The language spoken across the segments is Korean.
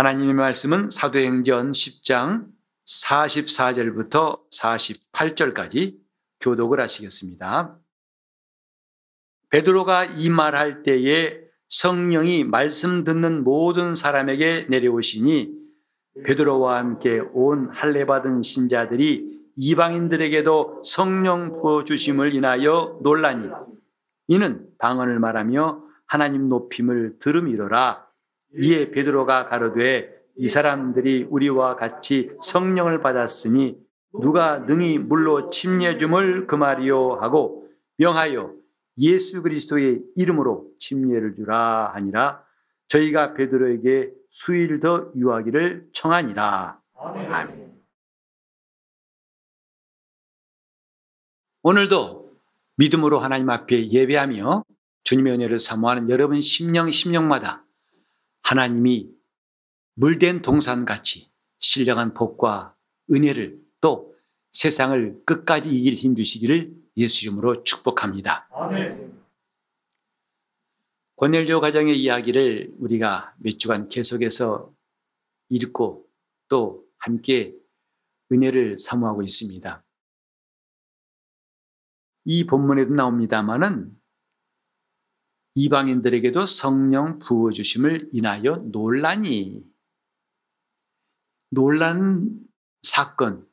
하나님의 말씀은 사도행전 10장 44절부터 48절까지 교독을 하시겠습니다. 베드로가 이 말할 때에 성령이 말씀 듣는 모든 사람에게 내려오시니 베드로와 함께 온 할례 받은 신자들이 이방인들에게도 성령 부어 주심을 인하여 놀라니 이는 방언을 말하며 하나님 높임을 들음이로라 이에 베드로가 가로되 이 사람들이 우리와 같이 성령을 받았으니 누가 능히 물로 침례 줌을 금하리요 하고 명하여 예수 그리스도의 이름으로 침례를 주라 하니라 저희가 베드로에게 수일 더 유하기를 청하니라. 아멘. 오늘도 믿음으로 하나님 앞에 예배하며 주님의 은혜를 사모하는 여러분 심령 심령마다 하나님이 물된 동산같이 신령한 복과 은혜를 또 세상을 끝까지 이길 힘 주시기를 예수 이름으로 축복합니다. 아멘. 고넬료 가정의 이야기를 우리가 몇 주간 계속해서 읽고 또 함께 은혜를 사모하고 있습니다. 이 본문에도 나옵니다마는 이방인들에게도 성령 부어주심을 인하여 논란이 논란 사건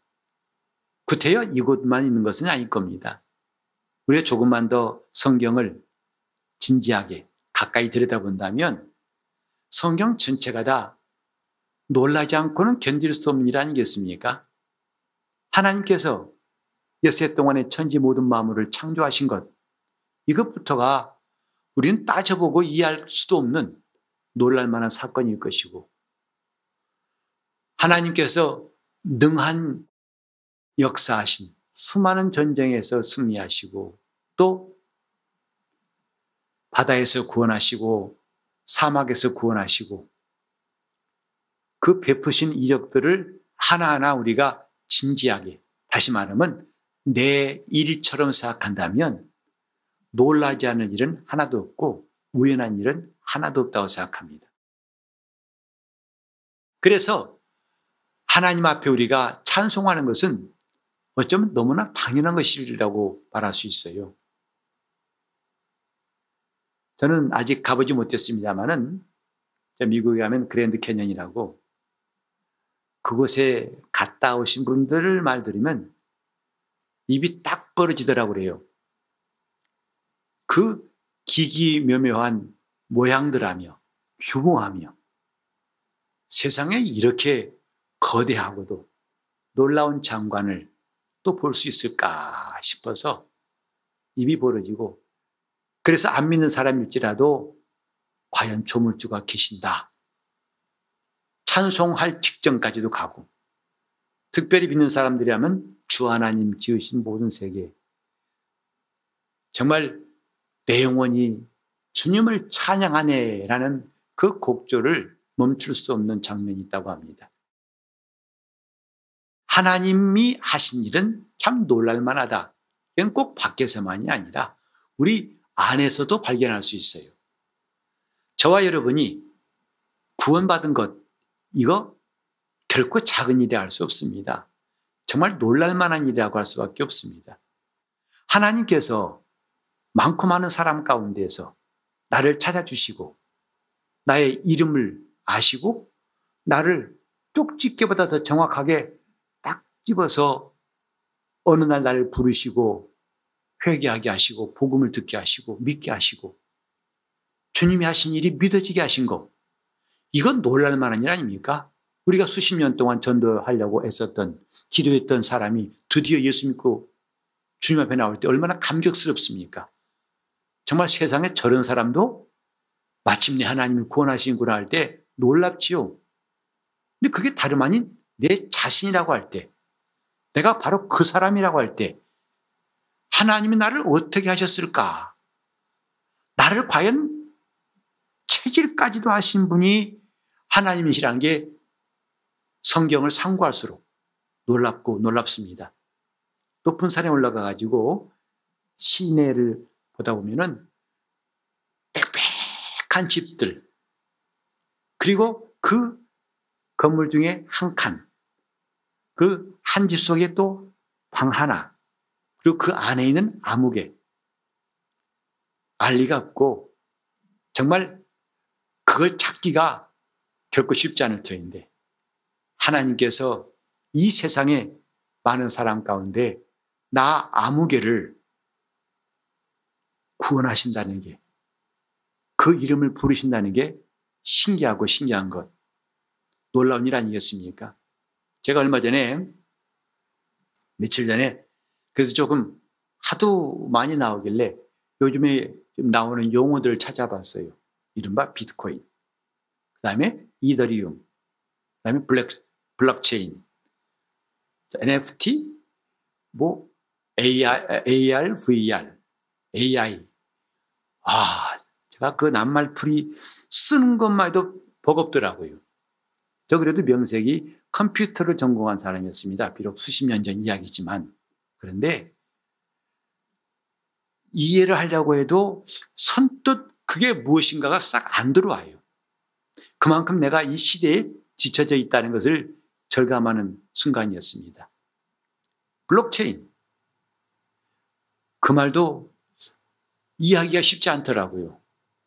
구태여 이곳만 있는 것은 아닐 겁니다. 우리가 조금만 더 성경을 진지하게 가까이 들여다본다면 성경 전체가 다 놀라지 않고는 견딜 수 없는 일 아니겠습니까? 하나님께서 여세 동안의 천지 모든 만물을 창조하신 것 이것부터가 우리는 따져보고 이해할 수도 없는 놀랄 만한 사건일 것이고 하나님께서 능한 역사하신 수많은 전쟁에서 승리하시고 또 바다에서 구원하시고 사막에서 구원하시고 그 베푸신 이적들을 하나하나 우리가 진지하게 다시 말하면 내 일처럼 생각한다면 놀라지 않을 일은 하나도 없고 우연한 일은 하나도 없다고 생각합니다. 그래서 하나님 앞에 우리가 찬송하는 것은 어쩌면 너무나 당연한 것이라고 말할 수 있어요. 저는 아직 가보지 못했습니다만은 미국에 가면 그랜드 캐년이라고 그곳에 갔다 오신 분들을 말 들으면 입이 딱 벌어지더라고 그래요. 그 기기묘묘한 모양들하며 규모하며 세상에 이렇게 거대하고도 놀라운 장관을 또 볼 수 있을까 싶어서 입이 벌어지고 그래서 안 믿는 사람일지라도 과연 조물주가 계신다. 찬송할 직전까지도 가고 특별히 믿는 사람들이라면 주 하나님 지으신 모든 세계 정말 내 영혼이 주님을 찬양하네라는 그 곡조를 멈출 수 없는 장면이 있다고 합니다. 하나님이 하신 일은 참 놀랄만하다. 이건 꼭 밖에서만이 아니라 우리 안에서도 발견할 수 있어요. 저와 여러분이 구원받은 것, 이거 결코 작은 일이 할 수 없습니다. 정말 놀랄만한 일이라고 할 수밖에 없습니다. 하나님께서 많고 많은 사람 가운데에서 나를 찾아주시고 나의 이름을 아시고 나를 쪽집게보다 더 정확하게 딱 집어서 어느 날 나를 부르시고 회개하게 하시고 복음을 듣게 하시고 믿게 하시고 주님이 하신 일이 믿어지게 하신 것 이건 놀랄 만한 일 아닙니까? 우리가 수십 년 동안 전도하려고 애썼던 기도했던 사람이 드디어 예수 믿고 주님 앞에 나올 때 얼마나 감격스럽습니까? 정말 세상에 저런 사람도 마침내 하나님을 구원하시는구나 할 때 놀랍지요. 근데 그게 다름 아닌 내 자신이라고 할 때, 내가 바로 그 사람이라고 할 때, 하나님이 나를 어떻게 하셨을까? 나를 과연 체질까지도 하신 분이 하나님이시란 게 성경을 상고할수록 놀랍고 놀랍습니다. 높은 산에 올라가 가지고 시내를 보다 보면은 빽빽한 집들 그리고 그 건물 중에 한 칸, 그 한 집 속에 또 방 하나, 그리고 그 안에 있는 아무개. 알리가 없고, 정말 그걸 찾기가 결코 쉽지 않을 터인데, 하나님께서 이 세상에 많은 사람 가운데 나 아무개를 구원하신다는 게, 그 이름을 부르신다는 게 신기하고 신기한 것, 놀라운 일 아니겠습니까? 제가 얼마 전에, 며칠 전에, 그래서 조금 하도 많이 나오길래 요즘에 나오는 용어들을 찾아봤어요. 이른바 비트코인, 그 다음에 이더리움, 그 다음에 블랙, 블록체인, NFT, 뭐 AR, AR, VR, AI. 아, 제가 그 낱말풀이 쓰는 것만 해도 버겁더라고요. 저 그래도 명색이 컴퓨터를 전공한 사람이었습니다. 비록 수십 년 전 이야기지만. 그런데 이해를 하려고 해도 선뜻 그게 무엇인가가 싹 안 들어와요. 그만큼 내가 이 시대에 지쳐져 있다는 것을 절감하는 순간이었습니다. 블록체인. 그 말도 이해하기가 쉽지 않더라고요.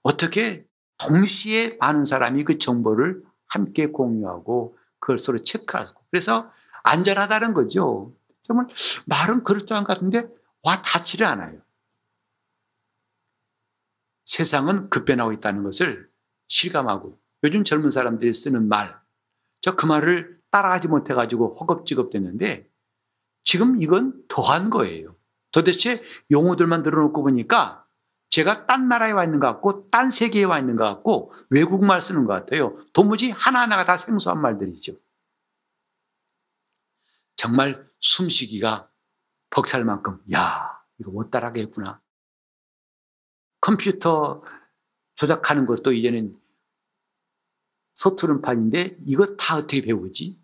어떻게 동시에 많은 사람이 그 정보를 함께 공유하고 그걸 서로 체크하고 그래서 안전하다는 거죠. 정말 말은 그럴듯한 것 같은데 와 닿지를 않아요. 세상은 급변하고 있다는 것을 실감하고 요즘 젊은 사람들이 쓰는 말, 저 그 말을 따라가지 못해가지고 허겁지겁 됐는데 지금 이건 더한 거예요. 도대체 용어들만 들어놓고 보니까 제가 딴 나라에 와 있는 것 같고 딴 세계에 와 있는 것 같고 외국말 쓰는 것 같아요. 도무지 하나하나가 다 생소한 말들이죠. 정말 숨쉬기가 벅찰 만큼 야 이거 못 따라가겠구나. 컴퓨터 조작하는 것도 이제는 서투른 판인데 이거 다 어떻게 배우지?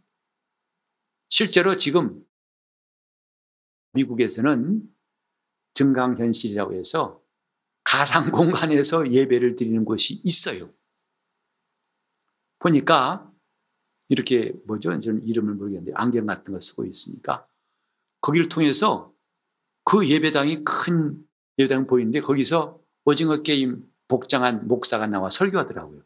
실제로 지금 미국에서는 증강현실이라고 해서 가상 공간에서 예배를 드리는 곳이 있어요. 보니까 이렇게 뭐죠? 저는 이름을 모르겠는데 안경 같은 거 쓰고 있으니까 거기를 통해서 그 예배당이 큰 예배당 보이는데 거기서 오징어 게임 복장한 목사가 나와 설교하더라고요.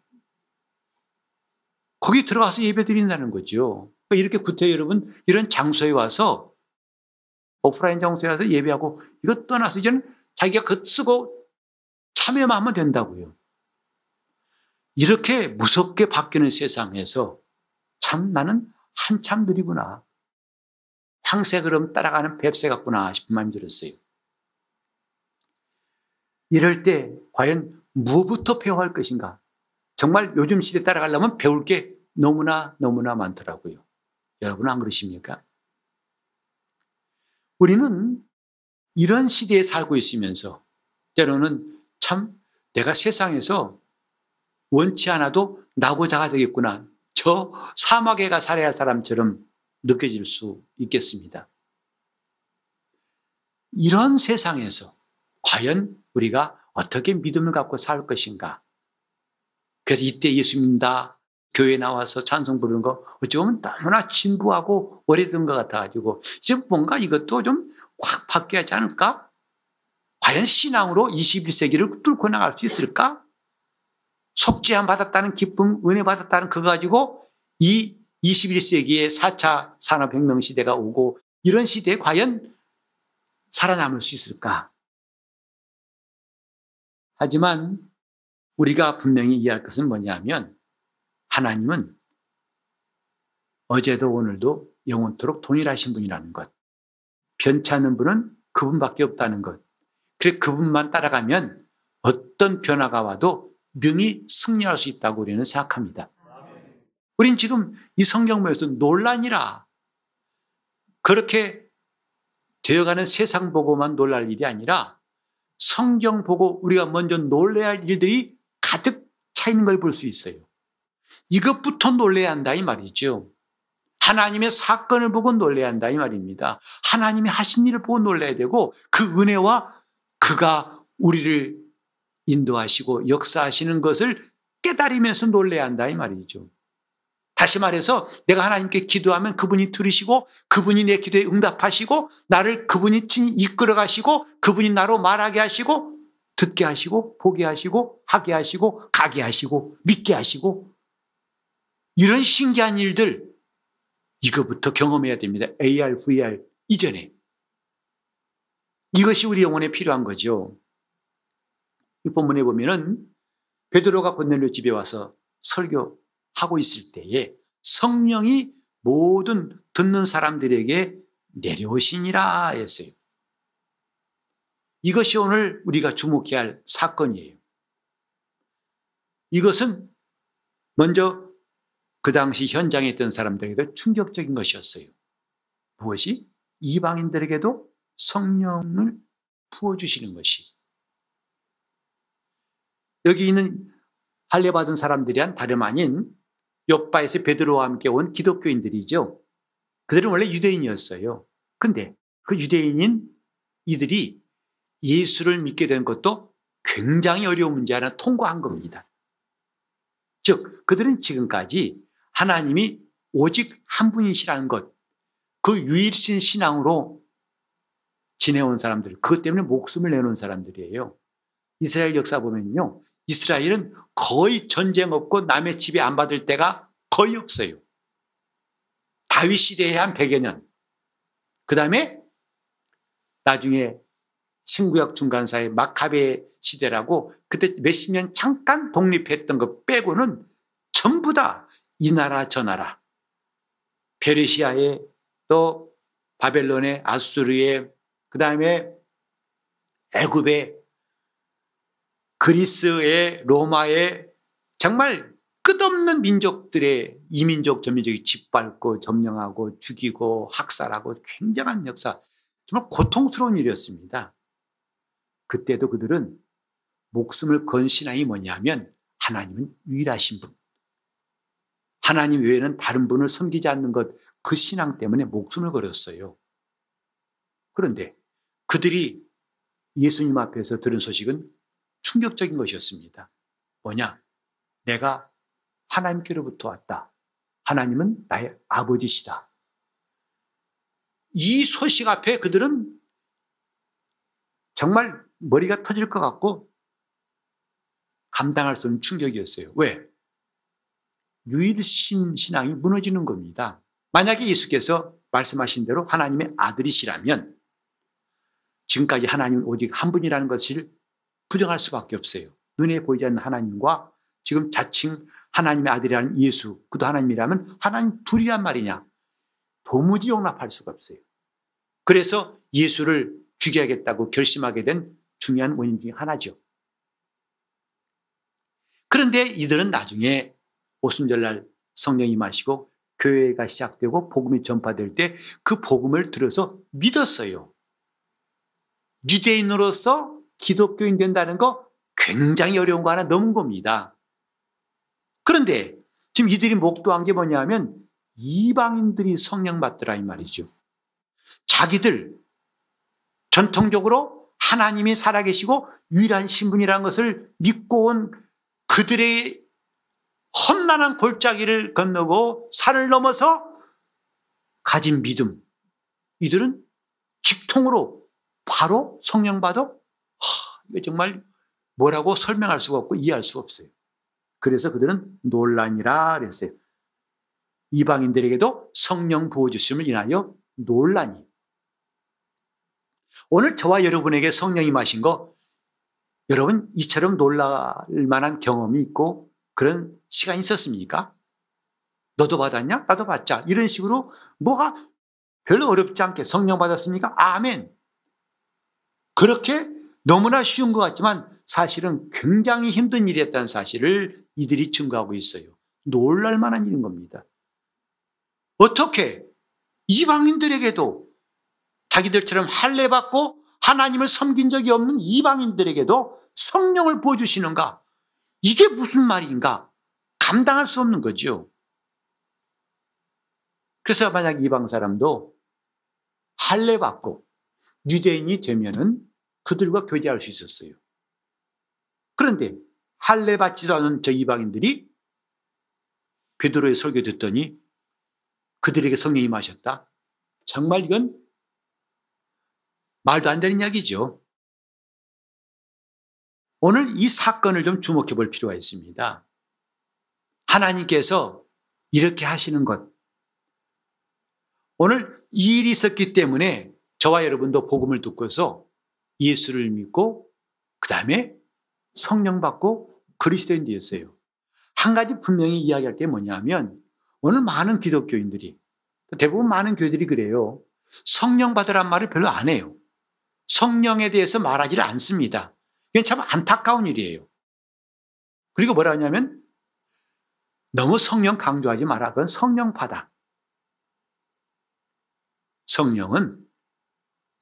거기 들어가서 예배 드린다는 거죠. 그러니까 이렇게 구태 여러분 이런 장소에 와서 오프라인 장소에 와서 예배하고 이거 떠나서 이제는 자기가 그 쓰고 참여만 하면 된다고요. 이렇게 무섭게 바뀌는 세상에서 참 나는 한참 느리구나. 황새 그럼 따라가는 뱁새 같구나 싶은 마음이 들었어요. 이럴 때 과연 무부터 배워할 것인가? 정말 요즘 시대 따라가려면 배울 게 너무나 너무나 많더라고요. 여러분 안 그러십니까? 우리는 이런 시대에 살고 있으면서 때로는 참 내가 세상에서 원치 않아도 나고자가 되겠구나. 저 사막에 가 살아야 할 사람처럼 느껴질 수 있겠습니다. 이런 세상에서 과연 우리가 어떻게 믿음을 갖고 살 것인가? 그래서 이때 예수 믿다 교회 나와서 찬송 부르는 거 어쩌면 너무나 진부하고 오래된 것 같아가지고 이제 뭔가 이것도 좀 확 바뀌어야 하지 않을까? 과연 신앙으로 21세기를 뚫고 나갈 수 있을까? 속죄함 받았다는 기쁨, 은혜 받았다는 그거 가지고 이 21세기의 4차 산업혁명 시대가 오고 이런 시대에 과연 살아남을 수 있을까? 하지만 우리가 분명히 이해할 것은 뭐냐면 하나님은 어제도 오늘도 영원토록 동일하신 분이라는 것. 변치 않는 분은 그분밖에 없다는 것. 그래 그분만 따라가면 어떤 변화가 와도 능히 승리할 수 있다고 우리는 생각합니다. 우린 지금 이 성경에서 논란이라 그렇게 되어가는 세상 보고만 놀랄 일이 아니라 성경 보고 우리가 먼저 놀래야 할 일들이 가득 차 있는 걸 볼 수 있어요. 이것부터 놀래야 한다 이 말이죠. 하나님의 사건을 보고 놀래야 한다 이 말입니다. 하나님이 하신 일을 보고 놀래야 되고 그 은혜와 그가 우리를 인도하시고 역사하시는 것을 깨달으면서 놀래야 한다 이 말이죠. 다시 말해서 내가 하나님께 기도하면 그분이 들으시고 그분이 내 기도에 응답하시고 나를 그분이 이끌어 가시고 그분이 나로 말하게 하시고 듣게 하시고 보게 하시고 하게 하시고 가게 하시고 믿게 하시고 이런 신기한 일들 이거부터 경험해야 됩니다. AR, VR 이전에 이것이 우리 영혼에 필요한 거죠. 이 본문에 보면은 베드로가 고넬료 집에 와서 설교하고 있을 때에 성령이 모든 듣는 사람들에게 내려오시니라 했어요. 이것이 오늘 우리가 주목해야 할 사건이에요. 이것은 먼저 그 당시 현장에 있던 사람들에게도 충격적인 것이었어요. 무엇이? 이방인들에게도 성령을 부어주시는 것이. 여기 있는 할례 받은 사람들이 다름 아닌 옆바에서 베드로와 함께 온 기독교인들이죠. 그들은 원래 유대인이었어요. 근데 그 유대인인 이들이 예수를 믿게 된 것도 굉장히 어려운 문제 하나 통과한 겁니다. 즉, 그들은 지금까지 하나님이 오직 한 분이시라는 것, 그 유일신 신앙으로 지내온 사람들, 그것 때문에 목숨을 내놓은 사람들이에요. 이스라엘 역사 보면요. 이스라엘은 거의 전쟁 없고 남의 집에 안 받을 때가 거의 없어요. 다윗 시대에 한 100여 년. 그 다음에 나중에 신구약 중간사의 마카베 시대라고 그때 몇십 년 잠깐 독립했던 것 빼고는 전부 다 이 나라 저 나라 페르시아에 또 바벨론에 아수르에 그 다음에 애굽에 그리스의 로마의 정말 끝없는 민족들의 이민족 저민족이 짓밟고 점령하고 죽이고 학살하고 굉장한 역사 정말 고통스러운 일이었습니다. 그때도 그들은 목숨을 건 신앙이 뭐냐면 하나님은 유일하신 분. 하나님 외에는 다른 분을 섬기지 않는 것, 그 신앙 때문에 목숨을 걸었어요. 그런데 그들이 예수님 앞에서 들은 소식은 충격적인 것이었습니다. 뭐냐? 내가 하나님께로부터 왔다. 하나님은 나의 아버지시다. 이 소식 앞에 그들은 정말 머리가 터질 것 같고 감당할 수 없는 충격이었어요. 왜? 유일신 신앙이 무너지는 겁니다. 만약에 예수께서 말씀하신 대로 하나님의 아들이시라면 지금까지 하나님은 오직 한 분이라는 것을 부정할 수밖에 없어요. 눈에 보이지 않는 하나님과 지금 자칭 하나님의 아들이라는 예수, 그도 하나님이라면 하나님 둘이란 말이냐? 도무지 용납할 수가 없어요. 그래서 예수를 죽여야겠다고 결심하게 된 중요한 원인 중에 하나죠. 그런데 이들은 나중에 오순절날 성령이 마시고 교회가 시작되고 복음이 전파될 때 그 복음을 들어서 믿었어요. 유대인으로서 기독교인 된다는 거 굉장히 어려운 거 하나 넘은 겁니다. 그런데 지금 이들이 목도한 게 뭐냐면 이방인들이 성령 받더라 이 말이죠. 자기들 전통적으로 하나님이 살아계시고 유일한 신분이라는 것을 믿고 온 그들의 험난한 골짜기를 건너고 산을 넘어서 가진 믿음. 이들은 직통으로 바로 성령 받아 이거 정말 뭐라고 설명할 수가 없고 이해할 수가 없어요. 그래서 그들은 논란이라 그랬어요. 이방인들에게도 성령 부어주심을 인하여 논란이. 오늘 저와 여러분에게 성령이 마신 거 여러분 이처럼 놀랄 만한 경험이 있고 그런 시간이 있었습니까? 너도 받았냐? 나도 받자. 이런 식으로 뭐가 별로 어렵지 않게 성령 받았습니까? 아멘. 그렇게 너무나 쉬운 것 같지만 사실은 굉장히 힘든 일이었다는 사실을 이들이 증거하고 있어요. 놀랄 만한 일인 겁니다. 어떻게 이방인들에게도 자기들처럼 할례받고 하나님을 섬긴 적이 없는 이방인들에게도 성령을 보여주시는가? 이게 무슨 말인가? 감당할 수 없는 거죠. 그래서 만약 이방 사람도 할례받고 유대인이 되면은 그들과 교제할 수 있었어요. 그런데 할례 받지도 않은 저 이방인들이 베드로의 설교 듣더니 그들에게 성령이 임하셨다. 정말 이건 말도 안 되는 이야기죠. 오늘 이 사건을 좀 주목해 볼 필요가 있습니다. 하나님께서 이렇게 하시는 것. 오늘 이 일이 있었기 때문에 저와 여러분도 복음을 듣고서 예수를 믿고 그 다음에 성령 받고 그리스도인 되었어요. 한 가지 분명히 이야기할 게 뭐냐면 오늘 많은 기독교인들이 대부분 많은 교회들이 그래요. 성령 받으란 말을 별로 안 해요. 성령에 대해서 말하지를 않습니다. 이건 참 안타까운 일이에요. 그리고 뭐라 하냐면 너무 성령 강조하지 마라. 그건 성령 받아. 성령은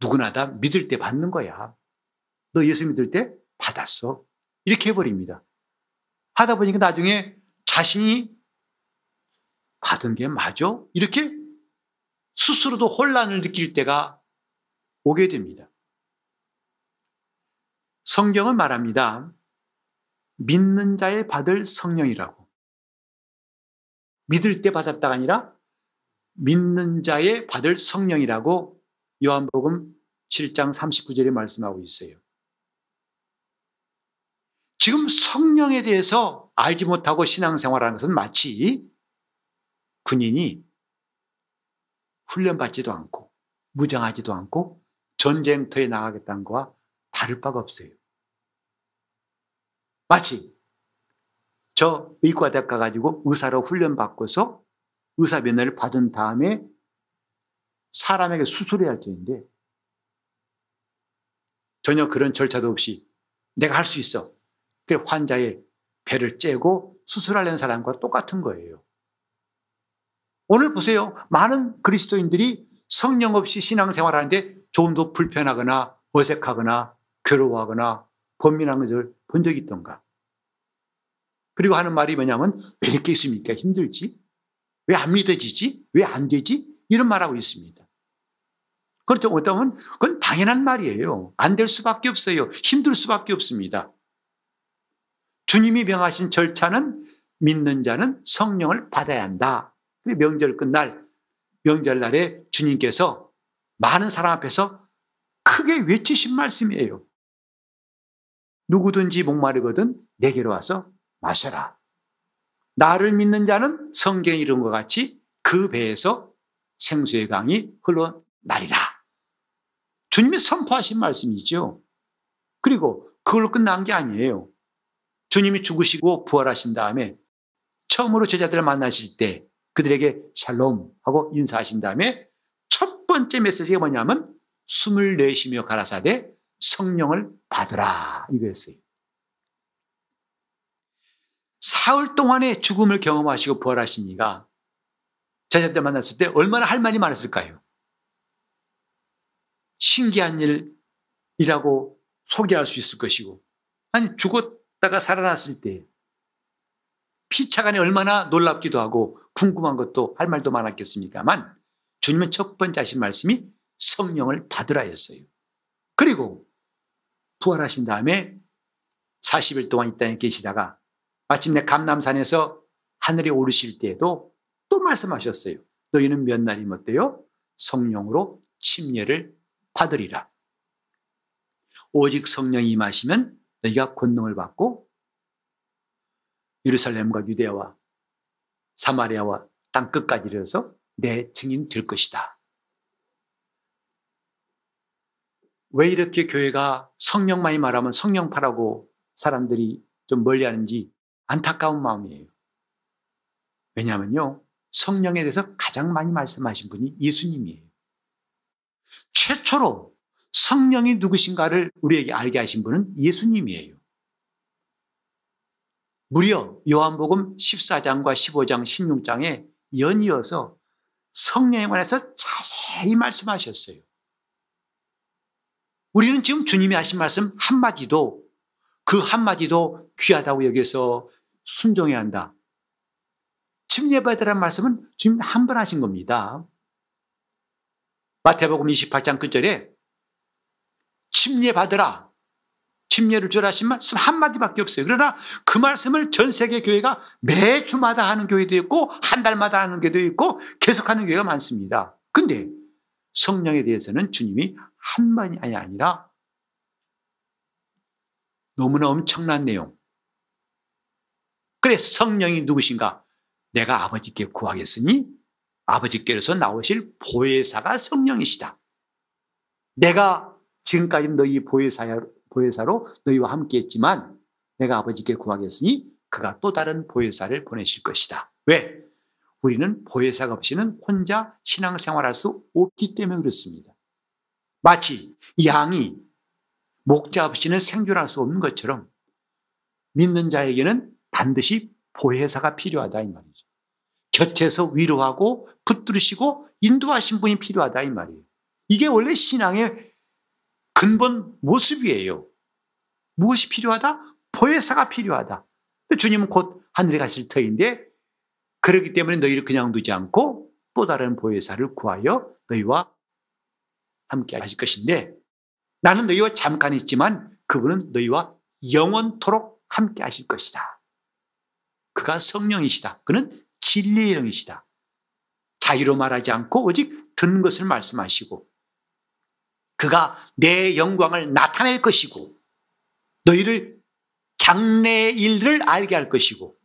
누구나 다 믿을 때 받는 거야. 너 예수 믿을 때 받았어. 이렇게 해버립니다. 하다 보니까 나중에 자신이 받은 게 맞아? 이렇게 스스로도 혼란을 느낄 때가 오게 됩니다. 성경은 말합니다. 믿는 자의 받을 성령이라고. 믿을 때 받았다가 아니라 믿는 자의 받을 성령이라고 요한복음 7장 39절에 말씀하고 있어요. 지금 성령에 대해서 알지 못하고 신앙생활하는 것은 마치 군인이 훈련받지도 않고 무장하지도 않고 전쟁터에 나가겠다는 거와 다를 바가 없어요. 마치 저 의과대학 가가지고 의사로 훈련받고서 의사 면허를 받은 다음에 사람에게 수술해야 할 때인데 전혀 그런 절차도 없이 내가 할 수 있어. 그 환자의 배를 째고 수술하려는 사람과 똑같은 거예요. 오늘 보세요. 많은 그리스도인들이 성령 없이 신앙생활 하는데 조금도 불편하거나 어색하거나 괴로워하거나 번민한 것을 본 적이 있던가. 그리고 하는 말이 뭐냐면 왜 이렇게 있습니까? 힘들지? 왜 안 믿어지지? 왜 안 되지? 이런 말하고 있습니다. 그렇죠. 어쩌면 그건 당연한 말이에요. 안 될 수밖에 없어요. 힘들 수밖에 없습니다. 주님이 명하신 절차는 믿는 자는 성령을 받아야 한다. 명절 끝날 명절날에 주님께서 많은 사람 앞에서 크게 외치신 말씀이에요. 누구든지 목마르거든 내게로 와서 마셔라. 나를 믿는 자는 성경에 이룬 것 같이 그 배에서 생수의 강이 흘러나리라. 주님이 선포하신 말씀이죠. 그리고 그걸로 끝난 게 아니에요. 주님이 죽으시고 부활하신 다음에 처음으로 제자들을 만나실 때 그들에게 샬롬 하고 인사하신 다음에 첫 번째 메시지가 뭐냐면 숨을 내쉬며 가라사대 성령을 받으라 이거였어요. 사흘 동안의 죽음을 경험하시고 부활하신 이가 제자들 만났을 때 얼마나 할 말이 많았을까요? 신기한 일이라고 소개할 수 있을 것이고 아니 죽었다가 살아났을 때 피차간에 얼마나 놀랍기도 하고 궁금한 것도 할 말도 많았겠습니까만 주님은 첫 번째 하신 말씀이 성령을 받으라 했어요. 그리고 부활하신 다음에 40일 동안 이 땅에 계시다가 마침내 감남산에서 하늘에 오르실 때에도 또 말씀하셨어요. 너희는 몇 날이 어때요? 성령으로 침례를 받으리라. 오직 성령이 임하시면 너희가 권능을 받고 예루살렘과 유대와 사마리아와 땅 끝까지 이르러서 내 증인 될 것이다. 왜 이렇게 교회가 성령만이 말하면 성령파라고 사람들이 좀 멀리 하는지 안타까운 마음이에요. 왜냐하면요. 성령에 대해서 가장 많이 말씀하신 분이 예수님이에요. 최초로 성령이 누구신가를 우리에게 알게 하신 분은 예수님이에요. 무려 요한복음 14장과 15장, 16장에 연이어서 성령에 관해서 자세히 말씀하셨어요. 우리는 지금 주님이 하신 말씀 한마디도 그 한마디도 귀하다고 여겨서 순종해야 한다. 침례받으라는 말씀은 주님 한 번 하신 겁니다. 마태복음 28장 끝절에 침례 받으라. 침례를 주라 하신 말씀 한마디밖에 없어요. 그러나 그 말씀을 전 세계 교회가 매주마다 하는 교회도 있고 한 달마다 하는 교회도 있고 계속하는 교회가 많습니다. 근데 성령에 대해서는 주님이 한마디 아니라 너무나 엄청난 내용. 그래서 성령이 누구신가? 내가 아버지께 구하겠으니 아버지께로서 나오실 보혜사가 성령이시다. 내가 지금까지 너희 보혜사야, 보혜사로 너희와 함께 했지만 내가 아버지께 구하겠으니 그가 또 다른 보혜사를 보내실 것이다. 왜? 우리는 보혜사가 없이는 혼자 신앙생활할 수 없기 때문에 그렇습니다. 마치 양이 목자 없이는 생존할 수 없는 것처럼 믿는 자에게는 반드시 보혜사가 필요하다 이 말이죠. 곁에서 위로하고 붙들으시고 인도하신 분이 필요하다 이 말이에요. 이게 원래 신앙의 근본 모습이에요. 무엇이 필요하다? 보혜사가 필요하다. 주님은 곧 하늘에 가실 터인데 그렇기 때문에 너희를 그냥 두지 않고 또 다른 보혜사를 구하여 너희와 함께 하실 것인데 나는 너희와 잠깐 있지만 그분은 너희와 영원토록 함께 하실 것이다. 그가 성령이시다. 그는 진리의 영이시다. 자유로 말하지 않고 오직 듣는 것을 말씀하시고 그가 내 영광을 나타낼 것이고 너희를 장래의 일을 알게 할 것이고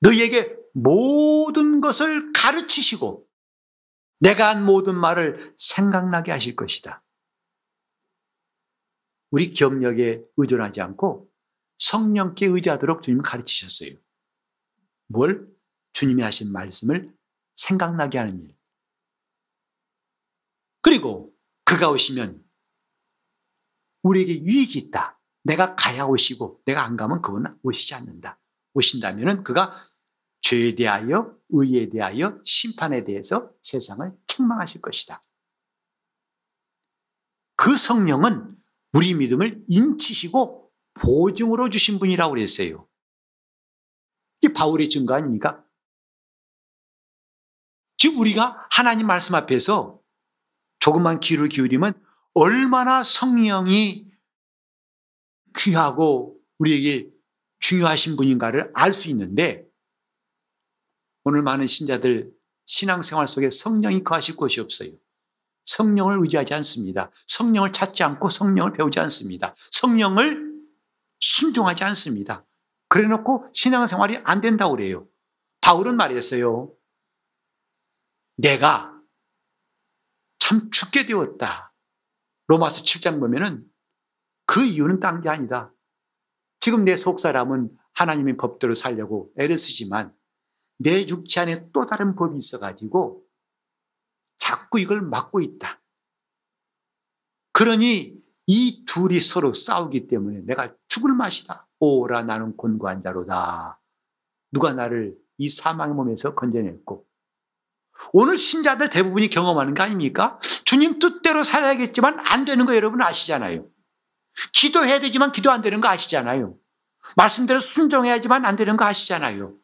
너희에게 모든 것을 가르치시고 내가 한 모든 말을 생각나게 하실 것이다. 우리 기억력에 의존하지 않고 성령께 의지하도록 주님 가르치셨어요. 뭘? 주님이 하신 말씀을 생각나게 하는 일. 그리고 그가 오시면 우리에게 유익이 있다. 내가 가야 오시고 내가 안 가면 그분은 오시지 않는다. 오신다면 그가 죄에 대하여 의에 대하여 심판에 대해서 세상을 책망하실 것이다. 그 성령은 우리 믿음을 인치시고 보증으로 주신 분이라고 그랬어요. 이게 바울의 증거 아닙니까? 즉 우리가 하나님 말씀 앞에서 조금만 귀를 기울이면 얼마나 성령이 귀하고 우리에게 중요하신 분인가를 알 수 있는데 오늘 많은 신자들 신앙생활 속에 성령이 거하실 곳이 없어요. 성령을 의지하지 않습니다. 성령을 찾지 않고 성령을 배우지 않습니다. 성령을 순종하지 않습니다. 그래 놓고 신앙생활이 안 된다고 그래요. 바울은 말했어요. 내가 참 죽게 되었다. 로마서 7장 보면은 그 이유는 딴 게 아니다. 지금 내 속 사람은 하나님의 법대로 살려고 애를 쓰지만 내 육체 안에 또 다른 법이 있어가지고 자꾸 이걸 막고 있다. 그러니 이 둘이 서로 싸우기 때문에 내가 죽을 맛이다. 오라 나는 곤고한 자로다. 누가 나를 이 사망의 몸에서 건져냈고 오늘 신자들 대부분이 경험하는 거 아닙니까? 주님 뜻대로 살아야겠지만 안 되는 거 여러분 아시잖아요. 기도해야 되지만 기도 안 되는 거 아시잖아요. 말씀대로 순종해야지만 안 되는 거 아시잖아요.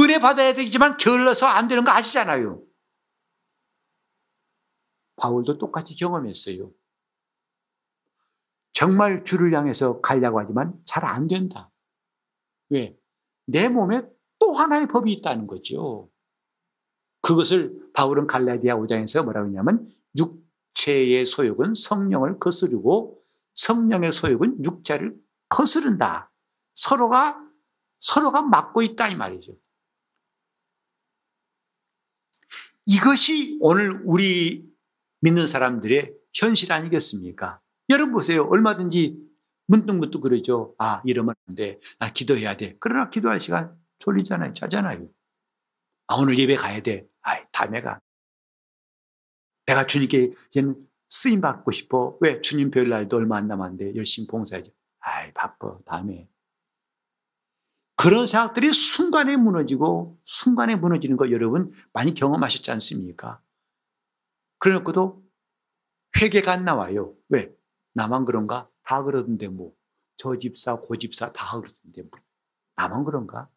은혜 받아야 되지만 게을러서 안 되는 거 아시잖아요. 바울도 똑같이 경험했어요. 정말 주를 향해서 가려고 하지만 잘 안 된다. 왜? 내 몸에 또 하나의 법이 있다는 거죠. 그것을 바울은 갈라디아 5장에서 뭐라고 했냐면 육체의 소욕은 성령을 거스르고 성령의 소욕은 육체를 거스른다. 서로가 서로가 막고 있다 이 말이죠. 이것이 오늘 우리 믿는 사람들의 현실 아니겠습니까? 여러분 보세요. 얼마든지 문득문득 그러죠. 아, 이러면 안 돼. 아, 기도해야 돼. 그러나 기도할 시간 졸리잖아요. 자잖아요. 아, 오늘 예배 가야 돼. 아이, 다음에 가. 내가 주님께 이제는 쓰임 받고 싶어. 왜? 주님 별 날도 얼마 안 남았는데 열심히 봉사해야지. 아이, 바빠. 다음에. 그런 생각들이 순간에 무너지고 순간에 무너지는 거 여러분 많이 경험하셨지 않습니까? 그래놓고도 회개가 안 나와요. 왜? 나만 그런가? 다 그러던데 뭐. 저 집사, 고 집사 다 그러던데 뭐. 나만 그런가?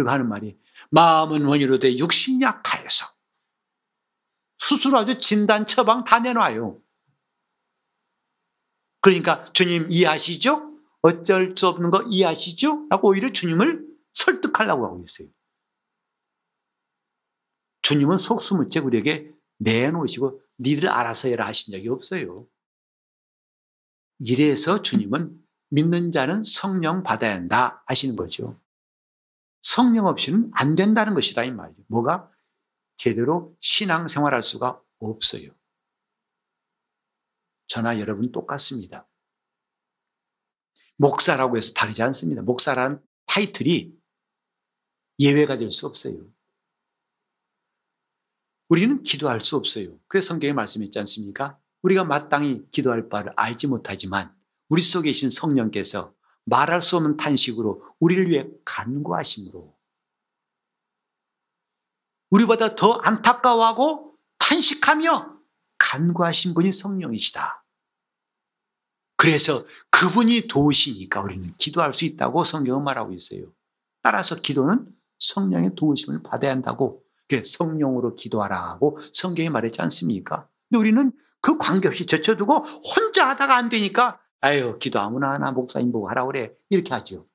그리고 하는 말이 마음은 원이로되 육신 약하여서 수술하죠. 진단, 처방 다 내놔요. 그러니까 주님 이해하시죠? 어쩔 수 없는 거 이해하시죠? 라고 오히려 주님을 설득하려고 하고 있어요. 주님은 속수무책 우리에게 내놓으시고 니들 알아서 해라 하신 적이 없어요. 이래서 주님은 믿는 자는 성령 받아야 한다 하시는 거죠. 성령 없이는 안 된다는 것이다 이 말이에요. 뭐가? 제대로 신앙 생활할 수가 없어요. 저나 여러분 똑같습니다. 목사라고 해서 다르지 않습니다. 목사라는 타이틀이 예외가 될 수 없어요. 우리는 기도할 수 없어요. 그래서 성경에 말씀했지 않습니까? 우리가 마땅히 기도할 바를 알지 못하지만 우리 속에 계신 성령께서 말할 수 없는 탄식으로 우리를 위해 간구하심으로 우리보다 더 안타까워하고 탄식하며 간구하신 분이 성령이시다. 그래서 그분이 도우시니까 우리는 기도할 수 있다고 성경은 말하고 있어요. 따라서 기도는 성령의 도우심을 받아야 한다고 성령으로 기도하라고 성경이 말했지 않습니까? 근데 우리는 그 관계없이 젖혀두고 혼자 하다가 안 되니까 아유 기도 아무나 하나 목사님 보고 하라 그래 이렇게 하죠.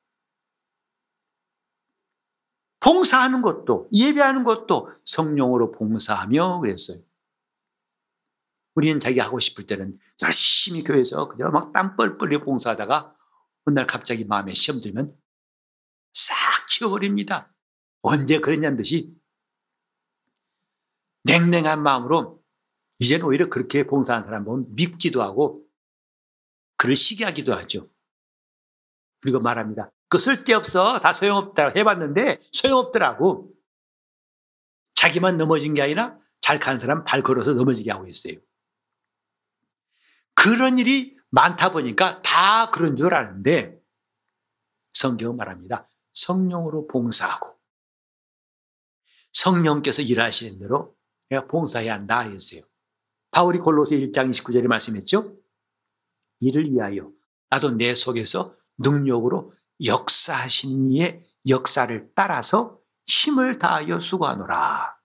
봉사하는 것도 예배하는 것도 성령으로 봉사하며 그랬어요. 우리는 자기가 하고 싶을 때는 열심히 교회에서 그냥 막 땀 뻘뻘 봉사하다가 어느 날 갑자기 마음에 시험 들면 싹 치워버립니다. 언제 그랬냐는 듯이 냉랭한 마음으로 이제는 오히려 그렇게 봉사하는 사람 보면 밉기도 하고 그를 시기하기도 하죠. 그리고 말합니다. 그 쓸데없어. 다 소용없다. 해봤는데 소용없더라고. 자기만 넘어진 게 아니라 잘 간 사람 발 걸어서 넘어지게 하고 있어요. 그런 일이 많다 보니까 다 그런 줄 아는데 성경은 말합니다. 성령으로 봉사하고 성령께서 일하시는 대로 내가 봉사해야 한다 했어요. 바울이 골로새 1장 29절에 말씀했죠. 이를 위하여 나도 내 속에서 능력으로 역사하신 이의 역사를 따라서 힘을 다하여 수고하노라.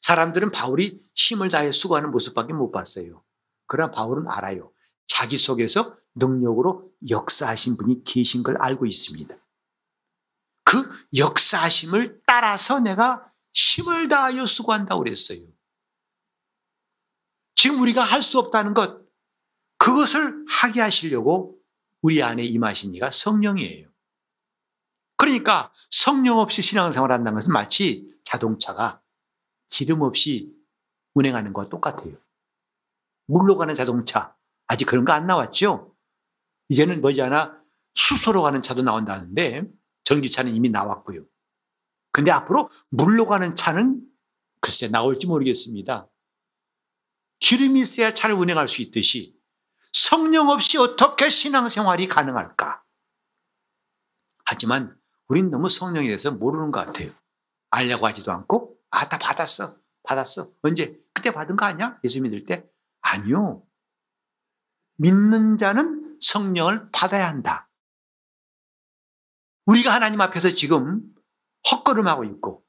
사람들은 바울이 힘을 다해 수고하는 모습밖에 못 봤어요. 그러나 바울은 알아요. 자기 속에서 능력으로 역사하신 분이 계신 걸 알고 있습니다. 그 역사하심을 따라서 내가 힘을 다하여 수고한다고 그랬어요. 지금 우리가 할 수 없다는 것, 그것을 하게 하시려고 우리 안에 임하신 이가 성령이에요. 그러니까 성령 없이 신앙생활 한다는 것은 마치 자동차가 기름 없이 운행하는 것과 똑같아요. 물로 가는 자동차. 아직 그런 거 안 나왔죠? 이제는 머지않아 수소로 가는 차도 나온다는데 전기차는 이미 나왔고요. 근데 앞으로 물로 가는 차는 글쎄 나올지 모르겠습니다. 기름이 있어야 차를 운행할 수 있듯이 성령 없이 어떻게 신앙생활이 가능할까? 하지만 우린 너무 성령에 대해서 모르는 것 같아요. 알려고 하지도 않고, 아, 다 받았어. 받았어. 언제? 그때 받은 거 아니야? 예수 믿을 때? 아니요. 믿는 자는 성령을 받아야 한다. 우리가 하나님 앞에서 지금 헛걸음하고 있고,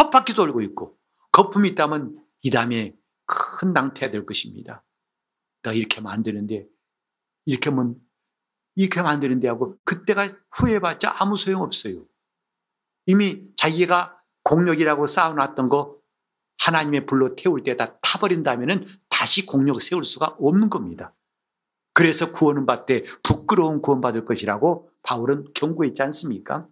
헛바퀴 돌고 있고, 거품이 있다면 이 다음에 큰 낭패가 될 것입니다. 내가 이렇게 하면 안 되는데, 이렇게 하면, 이렇게 하면 안 되는데 하고, 그때가 후회해봤자 아무 소용 없어요. 이미 자기가 공력이라고 쌓아놨던 거 하나님의 불로 태울 때 다 타버린다면 다시 공력 세울 수가 없는 겁니다. 그래서 구원은 받되 부끄러운 구원받을 것이라고 바울은 경고했지 않습니까?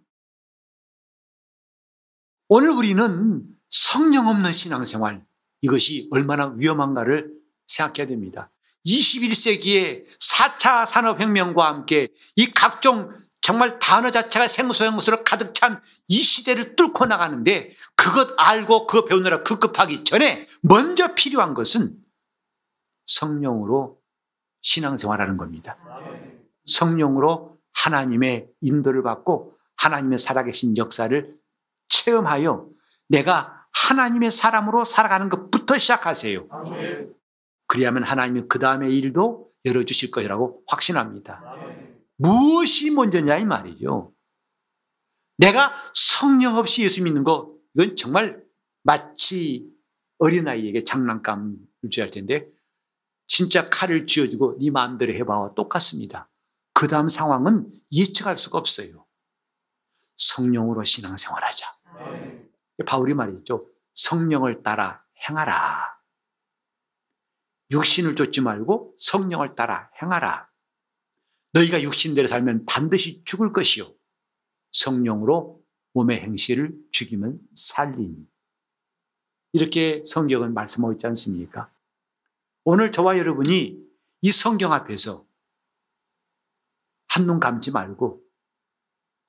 오늘 우리는 성령 없는 신앙생활, 이것이 얼마나 위험한가를 생각해야 됩니다. 21세기에 4차 산업혁명과 함께 이 각종 정말 단어 자체가 생소한 것으로 가득 찬 이 시대를 뚫고 나가는데 그것 알고 그거 배우느라 급급하기 전에 먼저 필요한 것은 성령으로 신앙생활하는 겁니다. 성령으로 하나님의 인도를 받고 하나님의 살아계신 역사를 체험하여 내가 하나님의 사람으로 살아가는 것부터 시작하세요. 그리하면 하나님이 그 다음의 일도 열어주실 것이라고 확신합니다. 무엇이 먼저냐 이 말이죠. 내가 성령 없이 예수 믿는 거 이건 정말 마치 어린아이에게 장난감을 줘야 할 텐데 진짜 칼을 쥐어주고 네 마음대로 해봐와 똑같습니다. 그 다음 상황은 예측할 수가 없어요. 성령으로 신앙생활하자. 바울이 말했죠. 성령을 따라 행하라. 육신을 쫓지 말고 성령을 따라 행하라. 너희가 육신대로 살면 반드시 죽을 것이요. 성령으로 몸의 행실을 죽이면 살리니. 이렇게 성경은 말씀하고 있지 않습니까? 오늘 저와 여러분이 이 성경 앞에서 한눈 감지 말고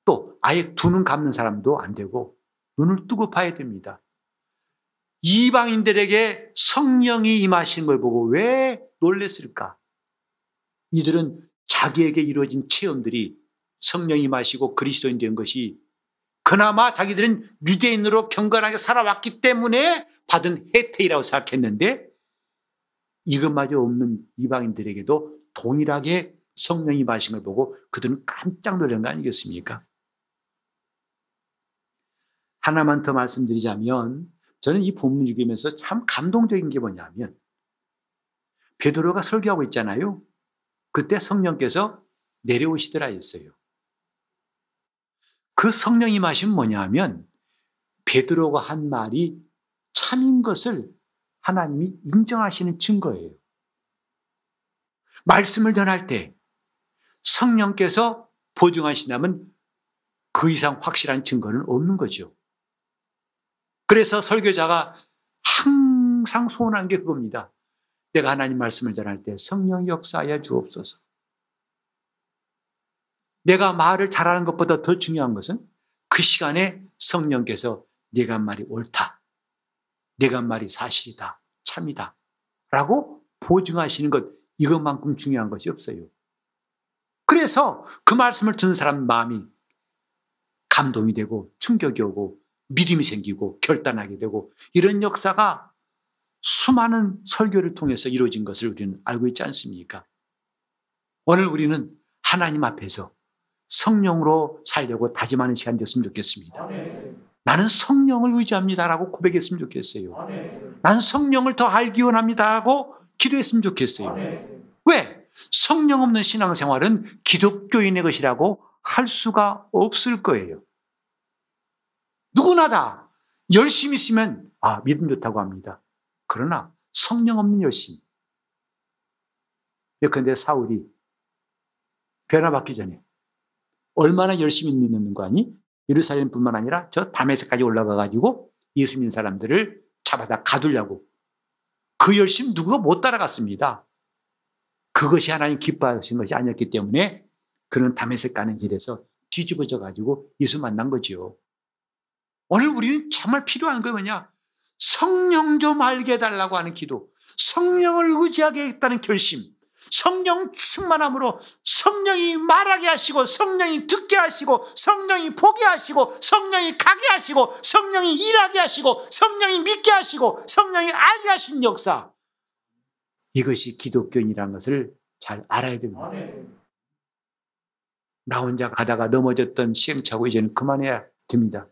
또 아예 두 눈 감는 사람도 안 되고 눈을 뜨고 봐야 됩니다. 이방인들에게 성령이 임하신 걸 보고 왜 놀랬을까? 이들은 자기에게 이루어진 체험들이 성령이 마시고 그리스도인 된 것이 그나마 자기들은 유대인으로 경건하게 살아왔기 때문에 받은 혜택이라고 생각했는데 이것마저 없는 이방인들에게도 동일하게 성령이 마신 걸 보고 그들은 깜짝 놀란 거 아니겠습니까? 하나만 더 말씀드리자면 저는 이 본문 읽으면서 참 감동적인 게 뭐냐면 베드로가 설교하고 있잖아요. 그때 성령께서 내려오시더라 했어요. 그 성령이 마신 뭐냐면 베드로가 한 말이 참인 것을 하나님이 인정하시는 증거예요. 말씀을 전할 때 성령께서 보증하신다면 그 이상 확실한 증거는 없는 거죠. 그래서 설교자가 항상 소원한 게 그겁니다. 내가 하나님 말씀을 전할 때 성령 역사하여 주옵소서. 내가 말을 잘하는 것보다 더 중요한 것은 그 시간에 성령께서 한 말이 옳다. 한 말이 사실이다. 참이다. 라고 보증하시는 것, 이것만큼 중요한 것이 없어요. 그래서 그 말씀을 듣는 사람 마음이 감동이 되고 충격이 오고 믿음이 생기고 결단하게 되고 이런 역사가 수많은 설교를 통해서 이루어진 것을 우리는 알고 있지 않습니까? 오늘 우리는 하나님 앞에서 성령으로 살려고 다짐하는 시간 되었으면 좋겠습니다. 나는 성령을 의지합니다라고 고백했으면 좋겠어요. 나는 성령을 더 알기 원합니다라고 기도했으면 좋겠어요. 왜? 성령 없는 신앙생활은 기독교인의 것이라고 할 수가 없을 거예요. 누구나 다 열심히 있으면 아 믿음 좋다고 합니다. 그러나 성령 없는 열심. 예컨대 사울이 변화받기 전에 얼마나 열심히 거 아니? 예루살렘뿐만 아니라 저 담에서까지 올라가 가지고 예수 믿는 사람들을 잡아다 가두려고 그 열심 누구가 못 따라갔습니다. 그것이 하나님 기뻐하신 것이 아니었기 때문에 그는 담에색 가는 길에서 뒤집어져 가지고 예수 만난 거죠. 오늘 우리는 정말 필요한 거 뭐냐? 성령 좀 알게 해달라고 하는 기도. 성령을 의지하게 했다는 결심. 성령 충만함으로 성령이 말하게 하시고 성령이 듣게 하시고 성령이 보게 하시고 성령이 가게 하시고 성령이 일하게 하시고 성령이 믿게 하시고 성령이 알게 하신 역사. 이것이 기독교인이라는 것을 잘 알아야 됩니다. 나 혼자 가다가 넘어졌던 시행착오 이제는 그만해야 됩니다.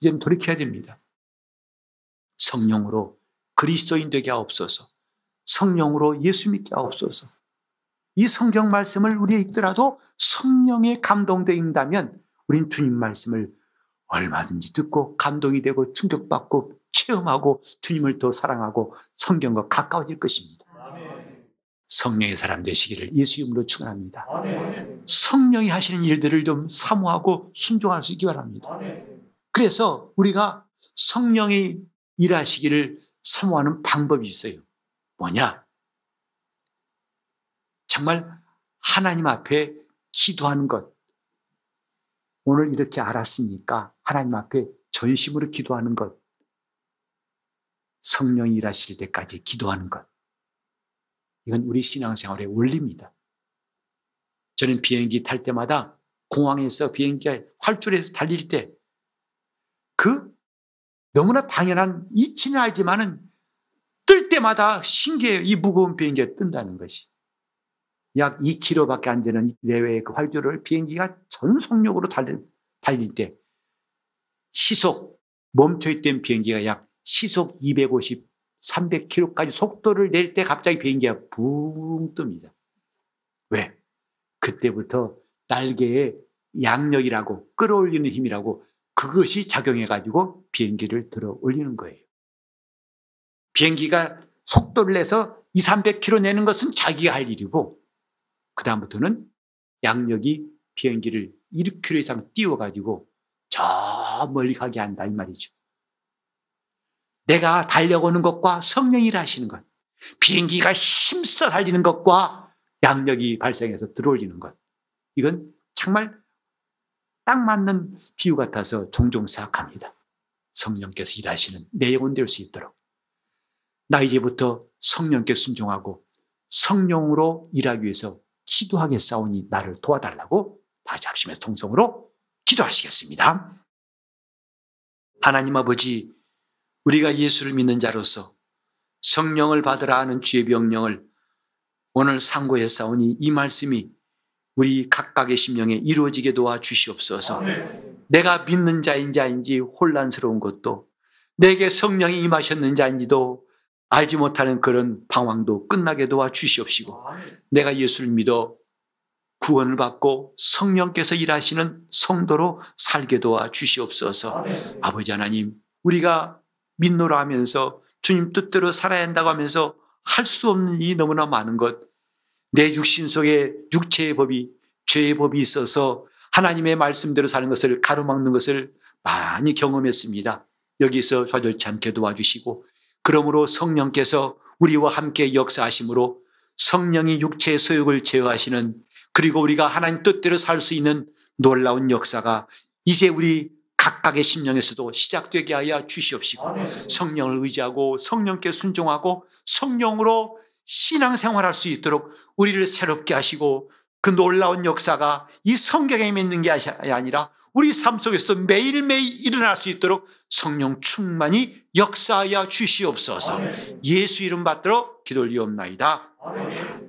이제는 돌이켜야 됩니다. 성령으로 그리스도인 되게 하옵소서. 성령으로 예수 믿게 하옵소서. 이 성경 말씀을 우리 읽더라도 성령에 감동되 읽다면 우린 주님 말씀을 얼마든지 듣고 감동이 되고 충격받고 체험하고 주님을 더 사랑하고 성경과 가까워질 것입니다. 성령의 사람 되시기를 예수 이름으로 축원합니다. 성령이 하시는 일들을 좀 사모하고 순종할 수 있기 바랍니다. 그래서 우리가 성령이 일하시기를 사모하는 방법이 있어요. 뭐냐? 정말 하나님 앞에 기도하는 것. 오늘 이렇게 알았으니까 하나님 앞에 전심으로 기도하는 것. 성령이 일하실 때까지 기도하는 것. 이건 우리 신앙생활의 원리입니다. 저는 비행기 탈 때마다 공항에서 비행기가 활주로에서 달릴 때 그 너무나 당연한 이치는 알지만은 뜰 때마다 신기해요. 이 무거운 비행기가 뜬다는 것이. 약 2km밖에 안 되는 내외의 그 활주로를 비행기가 전 속력으로 달릴, 달릴 때 시속 멈춰있던 비행기가 약 시속 250, 300km까지 속도를 낼 때 갑자기 비행기가 붕 뜹니다. 왜? 그때부터 날개에 양력이라고 끌어올리는 힘이라고 그것이 작용해가지고 비행기를 들어 올리는 거예요. 비행기가 속도를 내서 2, 300km 내는 것은 자기가 할 일이고, 그다음부터는 양력이 비행기를 1km 이상 띄워가지고 저 멀리 가게 한다, 이 말이죠. 내가 달려오는 것과 성령이 일하시는 것, 비행기가 힘써 달리는 것과 양력이 발생해서 들어올리는 것. 이건 정말 딱 맞는 비유 같아서 종종 생각합니다. 성령께서 일하시는 내 영혼 될 수 있도록. 나 이제부터 성령께 순종하고 성령으로 일하기 위해서 기도하겠사오니 나를 도와달라고 다시 합심해서 통성으로 기도하시겠습니다. 하나님 아버지, 우리가 예수를 믿는 자로서 성령을 받으라 하는 주의 명령을 오늘 상고해 싸우니 이 말씀이 우리 각각의 심령에 이루어지게 도와 주시옵소서. 내가 믿는 자인지 아닌지 혼란스러운 것도 내게 성령이 임하셨는지 아닌지도 알지 못하는 그런 방황도 끝나게 도와 주시옵시고 내가 예수를 믿어 구원을 받고 성령께서 일하시는 성도로 살게 도와 주시옵소서. 아버지 하나님, 우리가 믿노라 하면서 주님 뜻대로 살아야 한다고 하면서 할 수 없는 일이 너무나 많은 것. 내 육신 속에 육체의 법이, 죄의 법이 있어서 하나님의 말씀대로 사는 것을 가로막는 것을 많이 경험했습니다. 여기서 좌절치 않게 도와주시고, 그러므로 성령께서 우리와 함께 역사하심으로 성령이 육체의 소욕을 제어하시는 그리고 우리가 하나님 뜻대로 살 수 있는 놀라운 역사가 이제 우리 각각의 심령에서도 시작되게 하여 주시옵시고 성령을 의지하고 성령께 순종하고 성령으로 신앙생활할 수 있도록 우리를 새롭게 하시고 그 놀라운 역사가 이 성경에 있는 게 아니라 우리 삶 속에서도 매일매일 일어날 수 있도록 성령 충만히 역사하여 주시옵소서 예수 이름 받들어 기도 올리옵나이다.